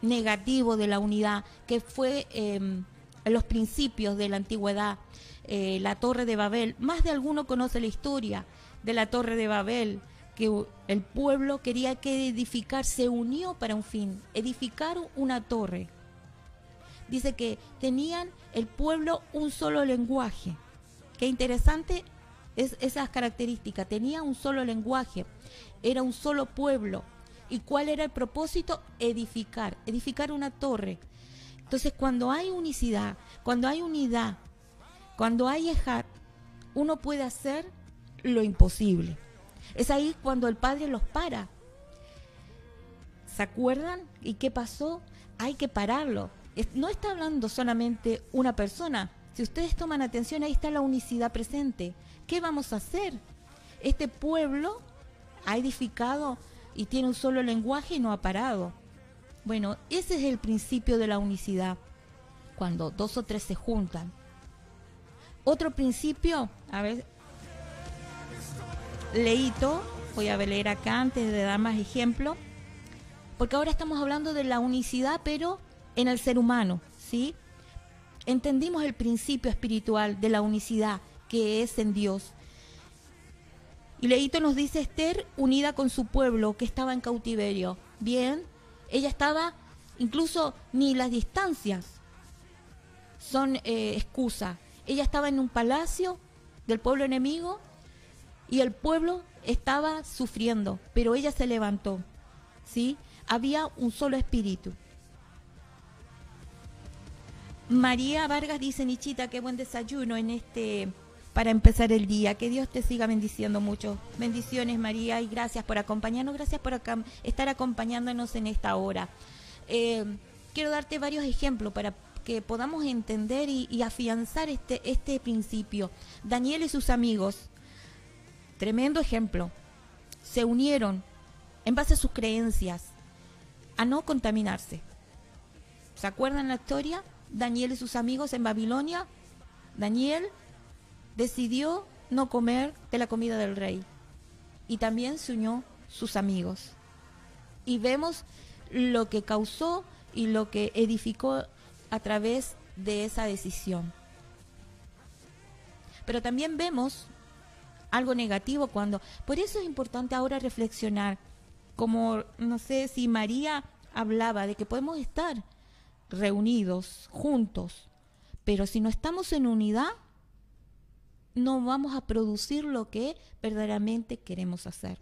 negativo de la unidad, que fue en los principios de la antigüedad, eh, la Torre de Babel. Más de alguno conoce la historia de la Torre de Babel, que el pueblo quería que edificar, se unió para un fin, edificar una torre. Dice que tenían el pueblo un solo lenguaje. Qué interesante es esas características. Tenía un solo lenguaje, era un solo pueblo. ¿Y cuál era el propósito? Edificar, edificar una torre. Entonces, cuando hay unicidad, cuando hay unidad, cuando hay ejat, uno puede hacer lo imposible. Es ahí cuando el Padre los para. ¿Se acuerdan? ¿Y qué pasó? Hay que pararlo. No está hablando solamente una persona. Si ustedes toman atención, ahí está la unicidad presente. ¿Qué vamos a hacer? Este pueblo ha edificado y tiene un solo lenguaje y no ha parado. Bueno, ese es el principio de la unicidad, cuando dos o tres se juntan. Otro principio, a ver, leíto, voy a leer acá antes de dar más ejemplo, porque ahora estamos hablando de la unicidad, pero en el ser humano, ¿sí? Entendimos el principio espiritual de la unicidad que es en Dios. Y Leito nos dice Esther unida con su pueblo que estaba en cautiverio. Bien, ella estaba, incluso ni las distancias son eh, excusa. Ella estaba en un palacio del pueblo enemigo y el pueblo estaba sufriendo, pero ella se levantó. ¿Sí? Había un solo espíritu. María Vargas dice, Nichita, qué buen desayuno en este para empezar el día. Que Dios te siga bendiciendo mucho. Bendiciones, María, y gracias por acompañarnos, gracias por estar acompañándonos en esta hora. Eh, quiero darte varios ejemplos para que podamos entender y, y afianzar este, este principio. Daniel y sus amigos, tremendo ejemplo, se unieron en base a sus creencias a no contaminarse. ¿Se acuerdan la historia? Daniel y sus amigos en Babilonia. Daniel decidió no comer de la comida del rey. Y también se unió sus amigos. Y vemos lo que causó y lo que edificó a través de esa decisión. Pero también vemos algo negativo cuando... Por eso es importante ahora reflexionar. Como, no sé si María hablaba de que podemos estar reunidos, juntos, pero si no estamos en unidad, no vamos a producir lo que verdaderamente queremos hacer.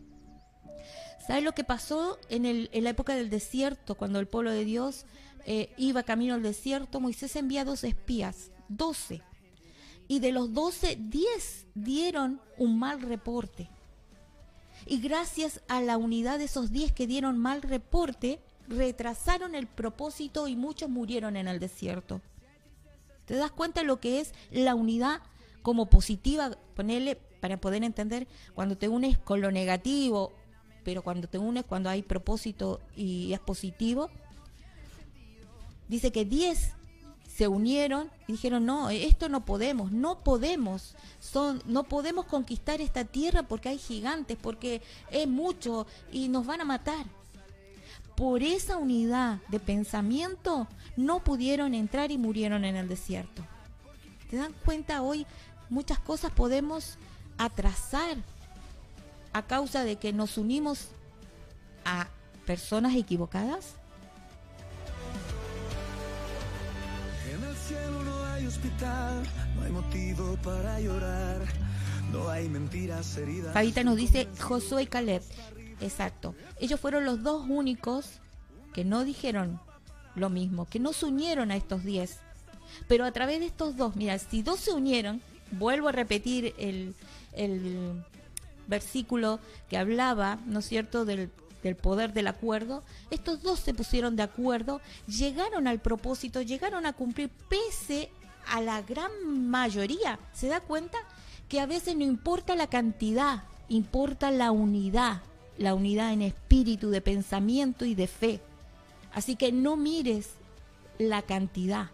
¿Sabes lo que pasó en, el- en la época del desierto, cuando el pueblo de Dios eh, iba camino al desierto? Moisés envía dos espías, doce. Y de los doce, diez dieron un mal reporte. Y gracias a la unidad de esos diez que dieron mal reporte, retrasaron el propósito y muchos murieron en el desierto. ¿Te das cuenta lo que es la unidad como positiva? Ponerle para poder entender cuando te unes con lo negativo, pero cuando te unes cuando hay propósito y es positivo. Dice que 10 se unieron y dijeron, no, esto no podemos, no podemos, son, no podemos conquistar esta tierra porque hay gigantes, porque es mucho y nos van a matar por esa unidad de pensamiento no pudieron entrar y murieron en el desierto. ¿Te dan cuenta hoy? Muchas cosas podemos atrasar a causa de que nos unimos a personas equivocadas. En el cielo no hay hospital, no hay motivo para llorar, no hay mentiras heridas. Fabita nos dice Josué y Caleb. Exacto. Ellos fueron los dos únicos que no dijeron lo mismo, que no se unieron a estos diez. Pero a través de estos dos, mira, si dos se unieron, vuelvo a repetir el, versículo que hablaba, ¿no es cierto?, del poder del acuerdo. Estos dos se pusieron de acuerdo, llegaron al propósito, llegaron a cumplir pese a la gran mayoría. ¿Se da cuenta? Que a veces no importa la cantidad, importa la unidad, la unidad en espíritu, de pensamiento y de fe. Así que no mires la cantidad,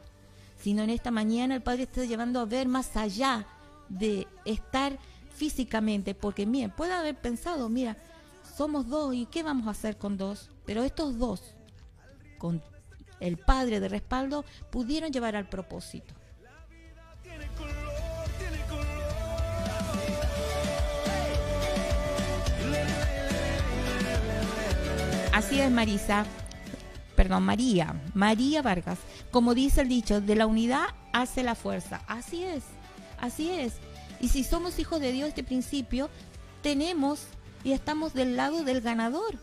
sino en esta mañana el Padre está llevando a ver más allá de estar físicamente, porque miren, puede haber pensado, mira, somos dos y ¿qué vamos a hacer con dos? Pero estos dos, con el Padre de respaldo, pudieron llevar al propósito. Así es, Marisa. Perdón, María. María Vargas. Como dice el dicho, de la unidad hace la fuerza. Así es. Así es. Y si somos hijos de Dios, este principio, tenemos y estamos del lado del ganador.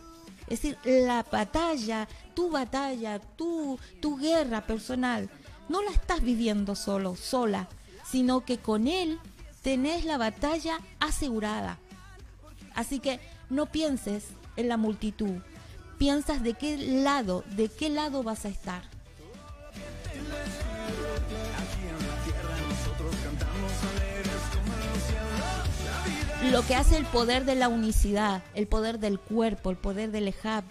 Es decir, la batalla, tu batalla, tu, tu guerra personal, no la estás viviendo solo, sola, sino que con Él tenés la batalla asegurada. Así que no pienses en la multitud, piensas de qué lado, de qué lado vas a estar. lo que hace el poder de la unicidad, el poder del cuerpo, el poder del ejab.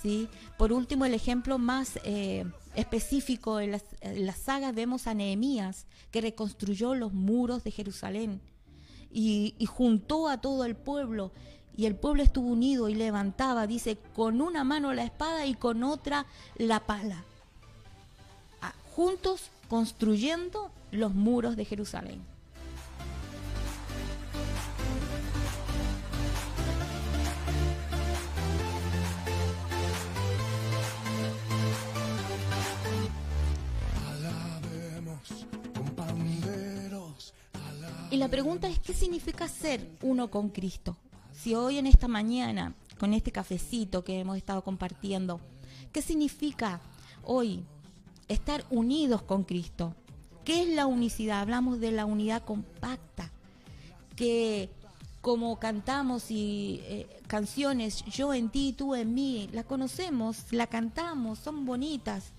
¿sí? Por último, el ejemplo más eh, específico en las, sagas vemos a Nehemías, que reconstruyó los muros de Jerusalén y juntó a todo el pueblo. Y el pueblo estuvo unido y levantaba, dice, con una mano la espada y con otra la pala. Ah, Juntos construyendo los muros de Jerusalén. Y la pregunta es, ¿qué significa ser uno con Cristo? Si hoy en esta mañana, con este cafecito que hemos estado compartiendo, ¿qué significa hoy estar unidos con Cristo? ¿Qué es la unicidad? Hablamos de la unidad compacta, que como cantamos y eh, canciones, yo en ti, tú en mí, la conocemos, la cantamos, son bonitas.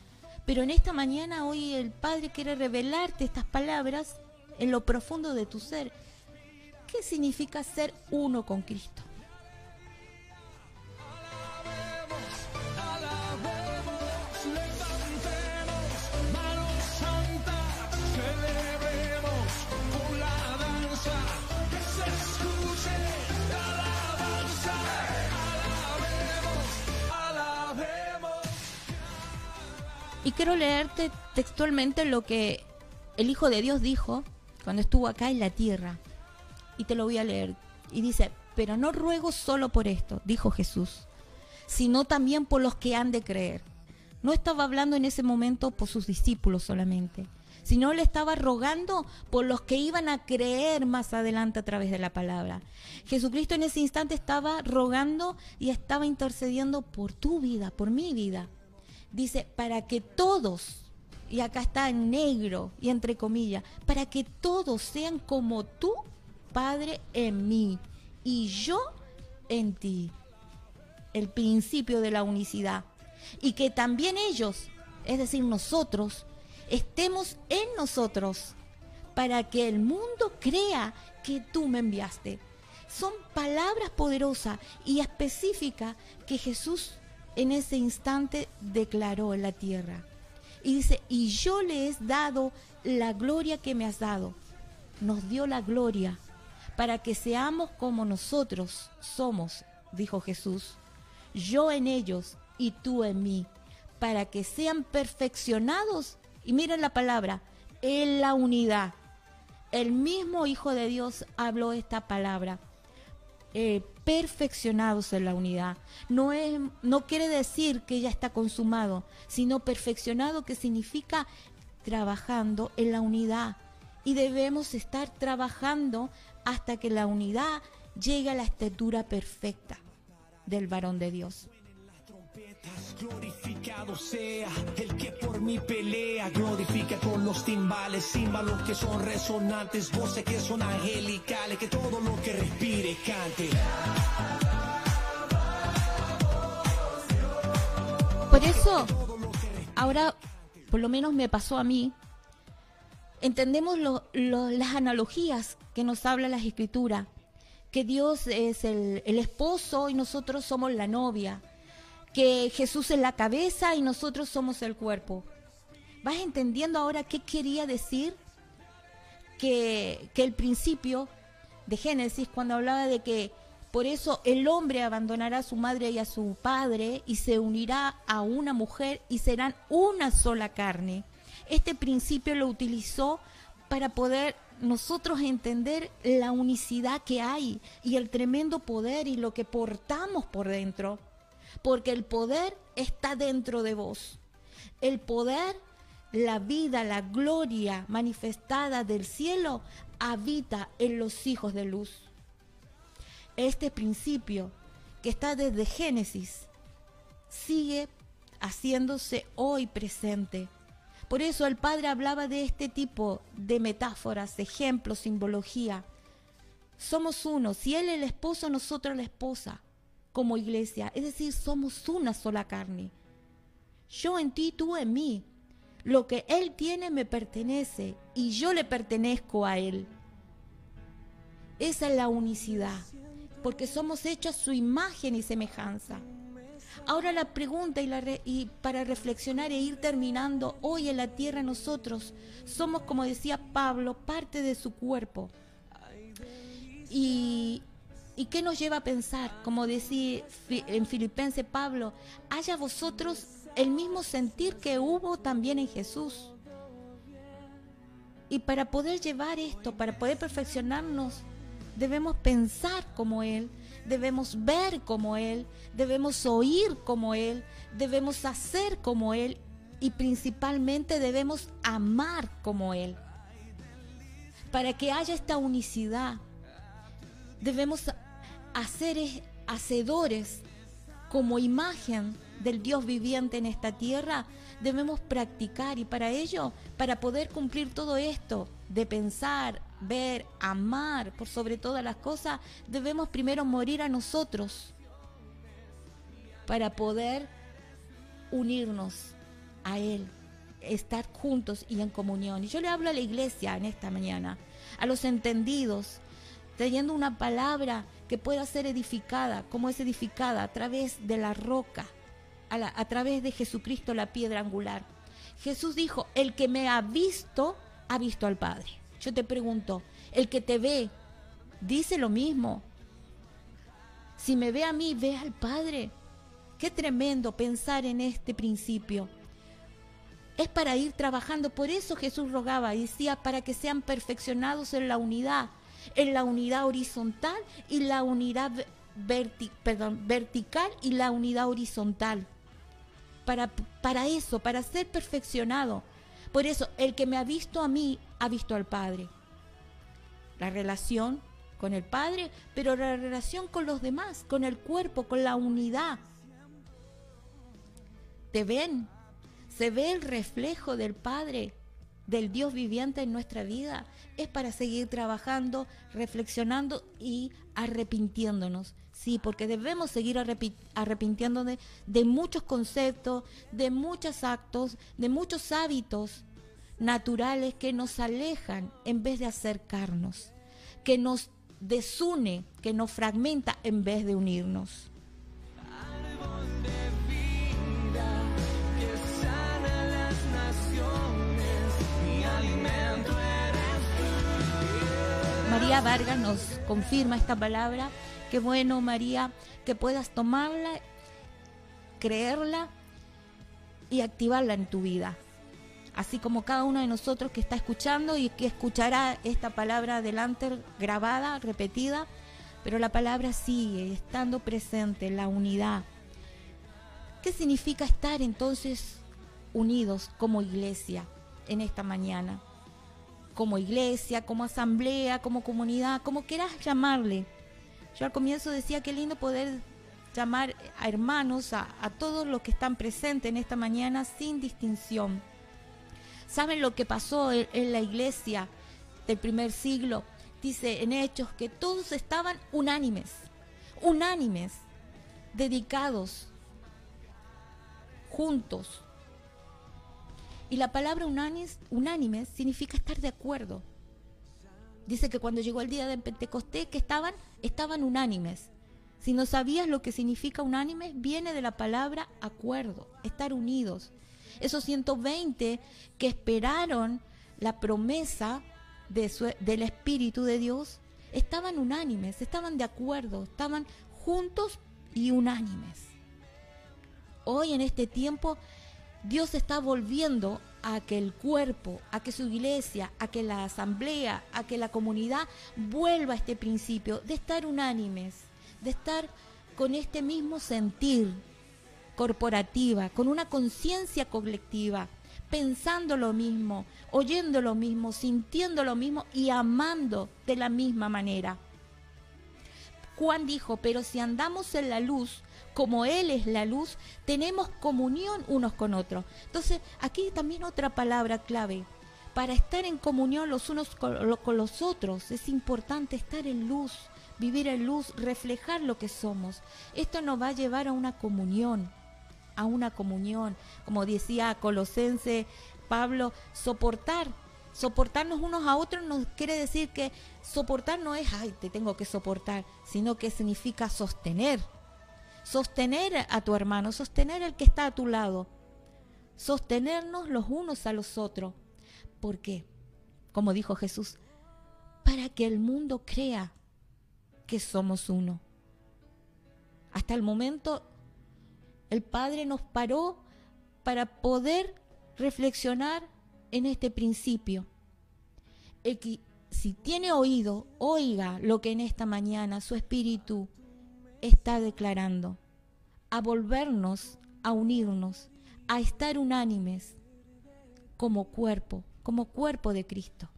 Pero en esta mañana hoy el Padre quiere revelarte estas palabras en lo profundo de tu ser. ¿Qué significa ser uno con Cristo? Y quiero leerte textualmente lo que el Hijo de Dios dijo cuando estuvo acá en la tierra. Y te lo voy a leer. Y dice, pero no ruego solo por esto, dijo Jesús, sino también por los que han de creer. No estaba hablando en ese momento por sus discípulos solamente, sino le estaba rogando por los que iban a creer más adelante a través de la palabra. Jesucristo en ese instante estaba rogando y estaba intercediendo por tu vida, por mi vida. Dice, para que todos, y acá está en negro y entre comillas, para que todos sean como tú, Padre, en mí y yo en ti. El principio de la unicidad. Y que también ellos, es decir, nosotros, estemos en nosotros para que el mundo crea que tú me enviaste. Son palabras poderosas y específicas que Jesús en ese instante declaró en la tierra. Y dice, y yo le he dado la gloria que me has dado. Nos dio la gloria para que seamos como nosotros somos, dijo Jesús. Yo en ellos y tú en mí, para que sean perfeccionados. Y miren la palabra, en la unidad. El mismo Hijo de Dios habló esta palabra. eh, perfeccionados en la unidad. No, es, no quiere decir que ya está consumado, sino perfeccionado que significa trabajando en la unidad. Y debemos estar trabajando hasta que la unidad llegue a la estatura perfecta del varón de Dios. trompetas, glorificado sea el que por mí pelea, glorifica con los timbales, címbalos que son resonantes, voces que son angelicales, que todo lo que respire cante. Por eso, ahora, por lo menos me pasó a mí, entendemos lo- lo- las analogías que nos habla las escrituras, que Dios es el, el esposo y nosotros somos la novia, que Jesús es la cabeza y nosotros somos el cuerpo. ¿Vas entendiendo ahora qué quería decir? Que, que el principio de Génesis, cuando hablaba de que por eso el hombre abandonará a su madre y a su padre y se unirá a una mujer y serán una sola carne. Este principio lo utilizó para poder nosotros entender la unicidad que hay y el tremendo poder y lo que portamos por dentro. Porque el poder está dentro de vos. El poder, la vida, la gloria manifestada del cielo habita en los hijos de luz este principio que está desde Génesis sigue haciéndose hoy presente. Por eso el Padre hablaba de este tipo de metáforas, ejemplos, simbología. Somos uno, si Él es el esposo, nosotros la esposa, como iglesia. Es decir, somos una sola carne. Yo en ti, tú en mí. Lo que Él tiene me pertenece y yo le pertenezco a Él. Esa es la unicidad, porque somos hechos su imagen y semejanza. Ahora la pregunta y, para reflexionar e ir terminando, hoy en la tierra nosotros somos, como decía Pablo, parte de su cuerpo. Y, ¿Y qué nos lleva a pensar? Como decía en Filipenses Pablo, haya vosotros el mismo sentir que hubo también en Jesús. Y para poder llevar esto, para poder perfeccionarnos, debemos pensar como Él, debemos ver como Él, debemos oír como Él, debemos hacer como Él y principalmente debemos amar como Él. Para que haya esta unicidad, debemos hacer es- hacedores como imagen del Dios viviente en esta tierra, debemos practicar y para ello, para poder cumplir todo esto de pensar, ver, amar por sobre todas las cosas, debemos primero morir a nosotros para poder unirnos a Él, estar juntos y en comunión. Y yo le hablo a la iglesia en esta mañana, a los entendidos, trayendo una palabra que pueda ser edificada, como es edificada a través de la roca, a, a través de Jesucristo la piedra angular. Jesús dijo, el que me ha visto, ha visto al Padre. Yo te pregunto, el que te ve, dice lo mismo. Si me ve a mí, ve al Padre. Qué tremendo pensar en este principio. Es para ir trabajando. Por eso Jesús rogaba decía, para que sean perfeccionados en la unidad, en la unidad horizontal y la unidad vertical y la unidad horizontal. Para, para eso, para ser perfeccionado. Por eso, el que me ha visto a mí, ha visto al Padre. La relación con el Padre, pero la relación con los demás, con el cuerpo, con la unidad. ¿Te ven? ¿Se ve el reflejo del Padre, del Dios viviente en nuestra vida? Es para seguir trabajando, reflexionando y arrepintiéndonos. Sí, porque debemos seguir arrepi- arrepintiéndonos de, de muchos conceptos, de muchos actos, de muchos hábitos naturales que nos alejan en vez de acercarnos, que nos desune, que nos fragmenta en vez de unirnos. María Vargas nos confirma esta palabra. Qué bueno, María, que puedas tomarla, creerla y activarla en tu vida. Así como cada uno de nosotros que está escuchando y que escuchará esta palabra adelante grabada, repetida, pero la palabra sigue estando presente, la unidad. ¿Qué significa estar entonces unidos como iglesia en esta mañana? como iglesia, como asamblea, como comunidad, como quieras llamarle. Yo al comienzo decía que lindo poder llamar a hermanos, a, a todos los que están presentes en esta mañana sin distinción. ¿Saben lo que pasó en, la iglesia del primer siglo? Dice en Hechos que todos estaban unánimes, unánimes, dedicados, juntos, y la palabra unánimes, unánime significa estar de acuerdo. Dice que cuando llegó el día de Pentecostés que estaban, estaban unánimes. Si no sabías lo que significa unánime, viene de la palabra acuerdo, estar unidos. Esos 120 que esperaron la promesa del Espíritu de Dios, estaban unánimes, estaban de acuerdo, estaban juntos y unánimes. Hoy en este tiempo Dios está volviendo a que el cuerpo, a que su iglesia, a que la asamblea, a que la comunidad vuelva a este principio de estar unánimes, de estar con este mismo sentir corporativa, con una conciencia colectiva, pensando lo mismo, oyendo lo mismo, sintiendo lo mismo y amando de la misma manera. Juan dijo, pero si andamos en la luz, como Él es la luz, tenemos comunión unos con otros. Entonces, aquí también otra palabra clave. Para estar en comunión los unos con, lo- con los otros, es importante estar en luz, vivir en luz, reflejar lo que somos. Esto nos va a llevar a una comunión, a una comunión. Como decía Colosense Pablo, soportar, Soportarnos unos a otros no quiere decir que soportar no es, ay, te tengo que soportar, sino que significa sostener. Sostener a tu hermano, sostener al que está a tu lado. Sostenernos los unos a los otros. ¿Por qué? Como dijo Jesús, para que el mundo crea que somos uno. Hasta el momento el Padre nos paró para poder reflexionar en este principio. El que, si tiene oído, oiga lo que en esta mañana su espíritu está declarando, a volvernos, a unirnos, a estar unánimes como cuerpo, como cuerpo de Cristo.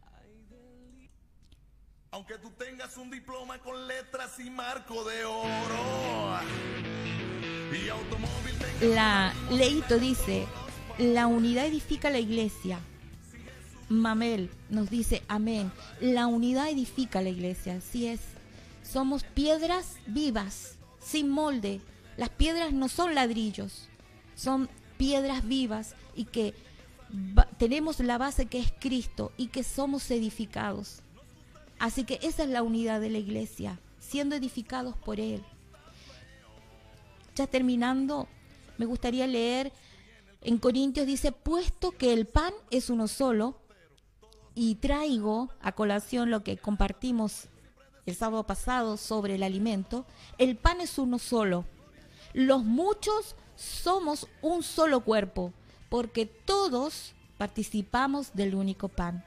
Aunque tú tengas un diploma con letras y marco de oro. La Leito dice, la unidad edifica la iglesia. Mamel nos dice, amén. La unidad edifica la iglesia, así es. Somos piedras vivas, sin molde. Las piedras no son ladrillos, son piedras vivas y que tenemos la base que es Cristo y que somos edificados. Así que esa es la unidad de la iglesia, siendo edificados por Él. Ya terminando, me gustaría leer en Corintios dice, puesto que el pan es uno solo, y traigo a colación lo que compartimos el sábado pasado sobre el alimento, el pan es uno solo. Los muchos somos un solo cuerpo, porque todos participamos del único pan.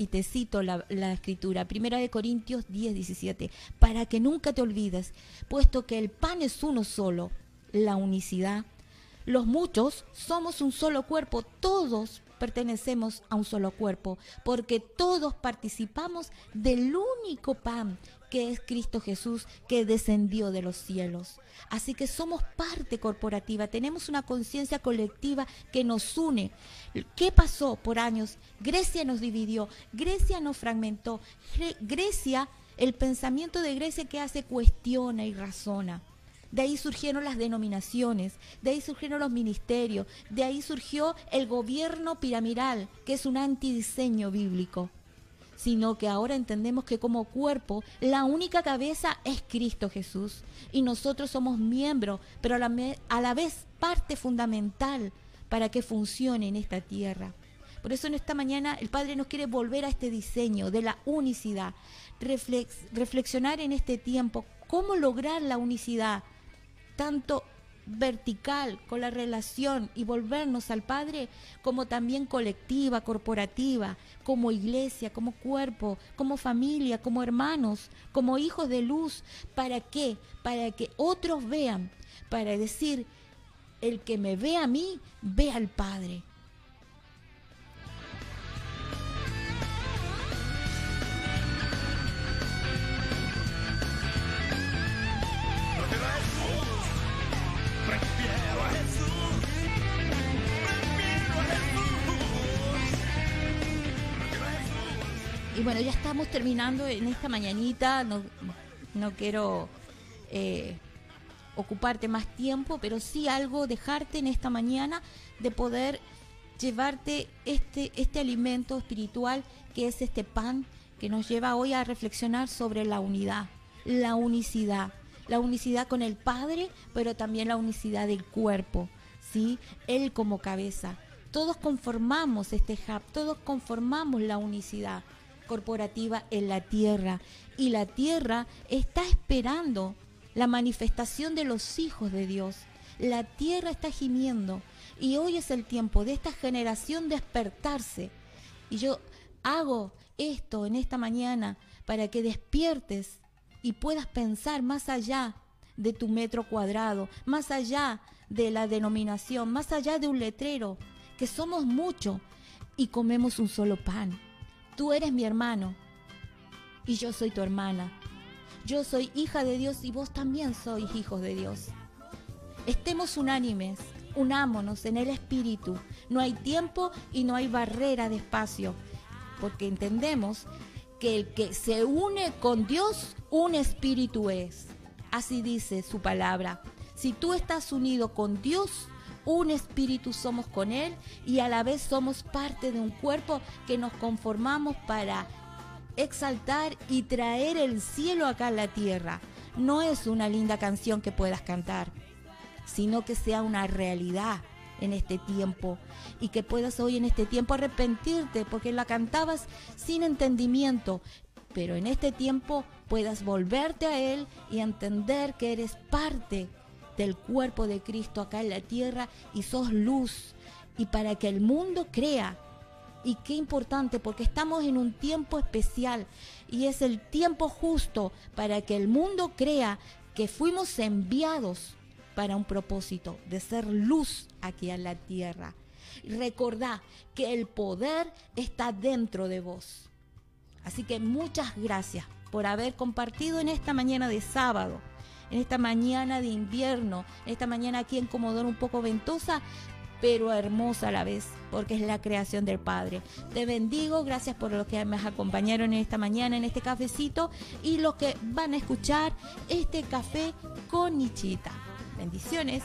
Y te cito la, escritura, primera de Corintios 10, 17, para que nunca te olvides, puesto que el pan es uno solo, la unicidad. Los muchos somos un solo cuerpo, todos pertenecemos a un solo cuerpo, porque todos participamos del único pan que es Cristo Jesús que descendió de los cielos. Así que somos parte corporativa, tenemos una conciencia colectiva que nos une. ¿Qué pasó por años? Grecia nos dividió, Grecia nos fragmentó, Gre- Grecia, el pensamiento de Grecia que hace cuestiona y razona. De ahí surgieron las denominaciones, de ahí surgieron los ministerios, de ahí surgió el gobierno piramidal, que es un antidiseño bíblico. Sino que ahora entendemos que como cuerpo la única cabeza es Cristo Jesús y nosotros somos miembros, pero a la, a la vez parte fundamental para que funcione en esta tierra. Por eso en esta mañana el Padre nos quiere volver a este diseño de la unicidad, reflex- reflexionar en este tiempo cómo lograr la unicidad, tanto vertical con la relación y volvernos al Padre, como también colectiva, corporativa, como iglesia, como cuerpo, como familia, como hermanos, como hijos de luz. ¿Para qué? Para que otros vean, para decir, el que me ve a mí, ve al Padre. Y bueno, ya estamos terminando en esta mañanita. No, no quiero eh, ocuparte más tiempo, pero sí algo dejarte en esta mañana de poder llevarte este, este alimento espiritual que es este pan que nos lleva hoy a reflexionar sobre la unidad, la unicidad, la unicidad con el Padre, pero también la unicidad del cuerpo, ¿sí? Él como cabeza. Todos conformamos este hub, todos conformamos la unicidad corporativa en la tierra y la tierra está esperando la manifestación de los hijos de Dios. La tierra está gimiendo y hoy es el tiempo de esta generación despertarse. Y yo hago esto en esta mañana para que despiertes y puedas pensar más allá de tu metro cuadrado, más allá de la denominación, más allá de un letrero, que somos muchos y comemos un solo pan. Tú eres mi hermano y yo soy tu hermana. Yo soy hija de Dios y vos también sois hijos de Dios. Estemos unánimes, unámonos en el espíritu. No hay tiempo y no hay barrera de espacio, porque entendemos que el que se une con Dios, un espíritu es. Así dice su palabra. Si tú estás unido con Dios, un espíritu somos con Él y a la vez somos parte de un cuerpo que nos conformamos para exaltar y traer el cielo acá a la tierra. No es una linda canción que puedas cantar, sino que sea una realidad en este tiempo y que puedas hoy en este tiempo arrepentirte porque la cantabas sin entendimiento, pero en este tiempo puedas volverte a Él y entender que eres parte del cuerpo de Cristo acá en la tierra y sos luz y para que el mundo crea. Y qué importante, porque estamos en un tiempo especial y es el tiempo justo para que el mundo crea que fuimos enviados para un propósito de ser luz aquí en la tierra. Recordá que el poder está dentro de vos. Así que muchas gracias por haber compartido en esta mañana de sábado, en esta mañana de invierno, en esta mañana aquí en Comodoro un poco ventosa, pero hermosa a la vez, porque es la creación del Padre. Te bendigo, gracias por los que me acompañaron en esta mañana, en este cafecito, y los que van a escuchar este café con Nichita. Bendiciones.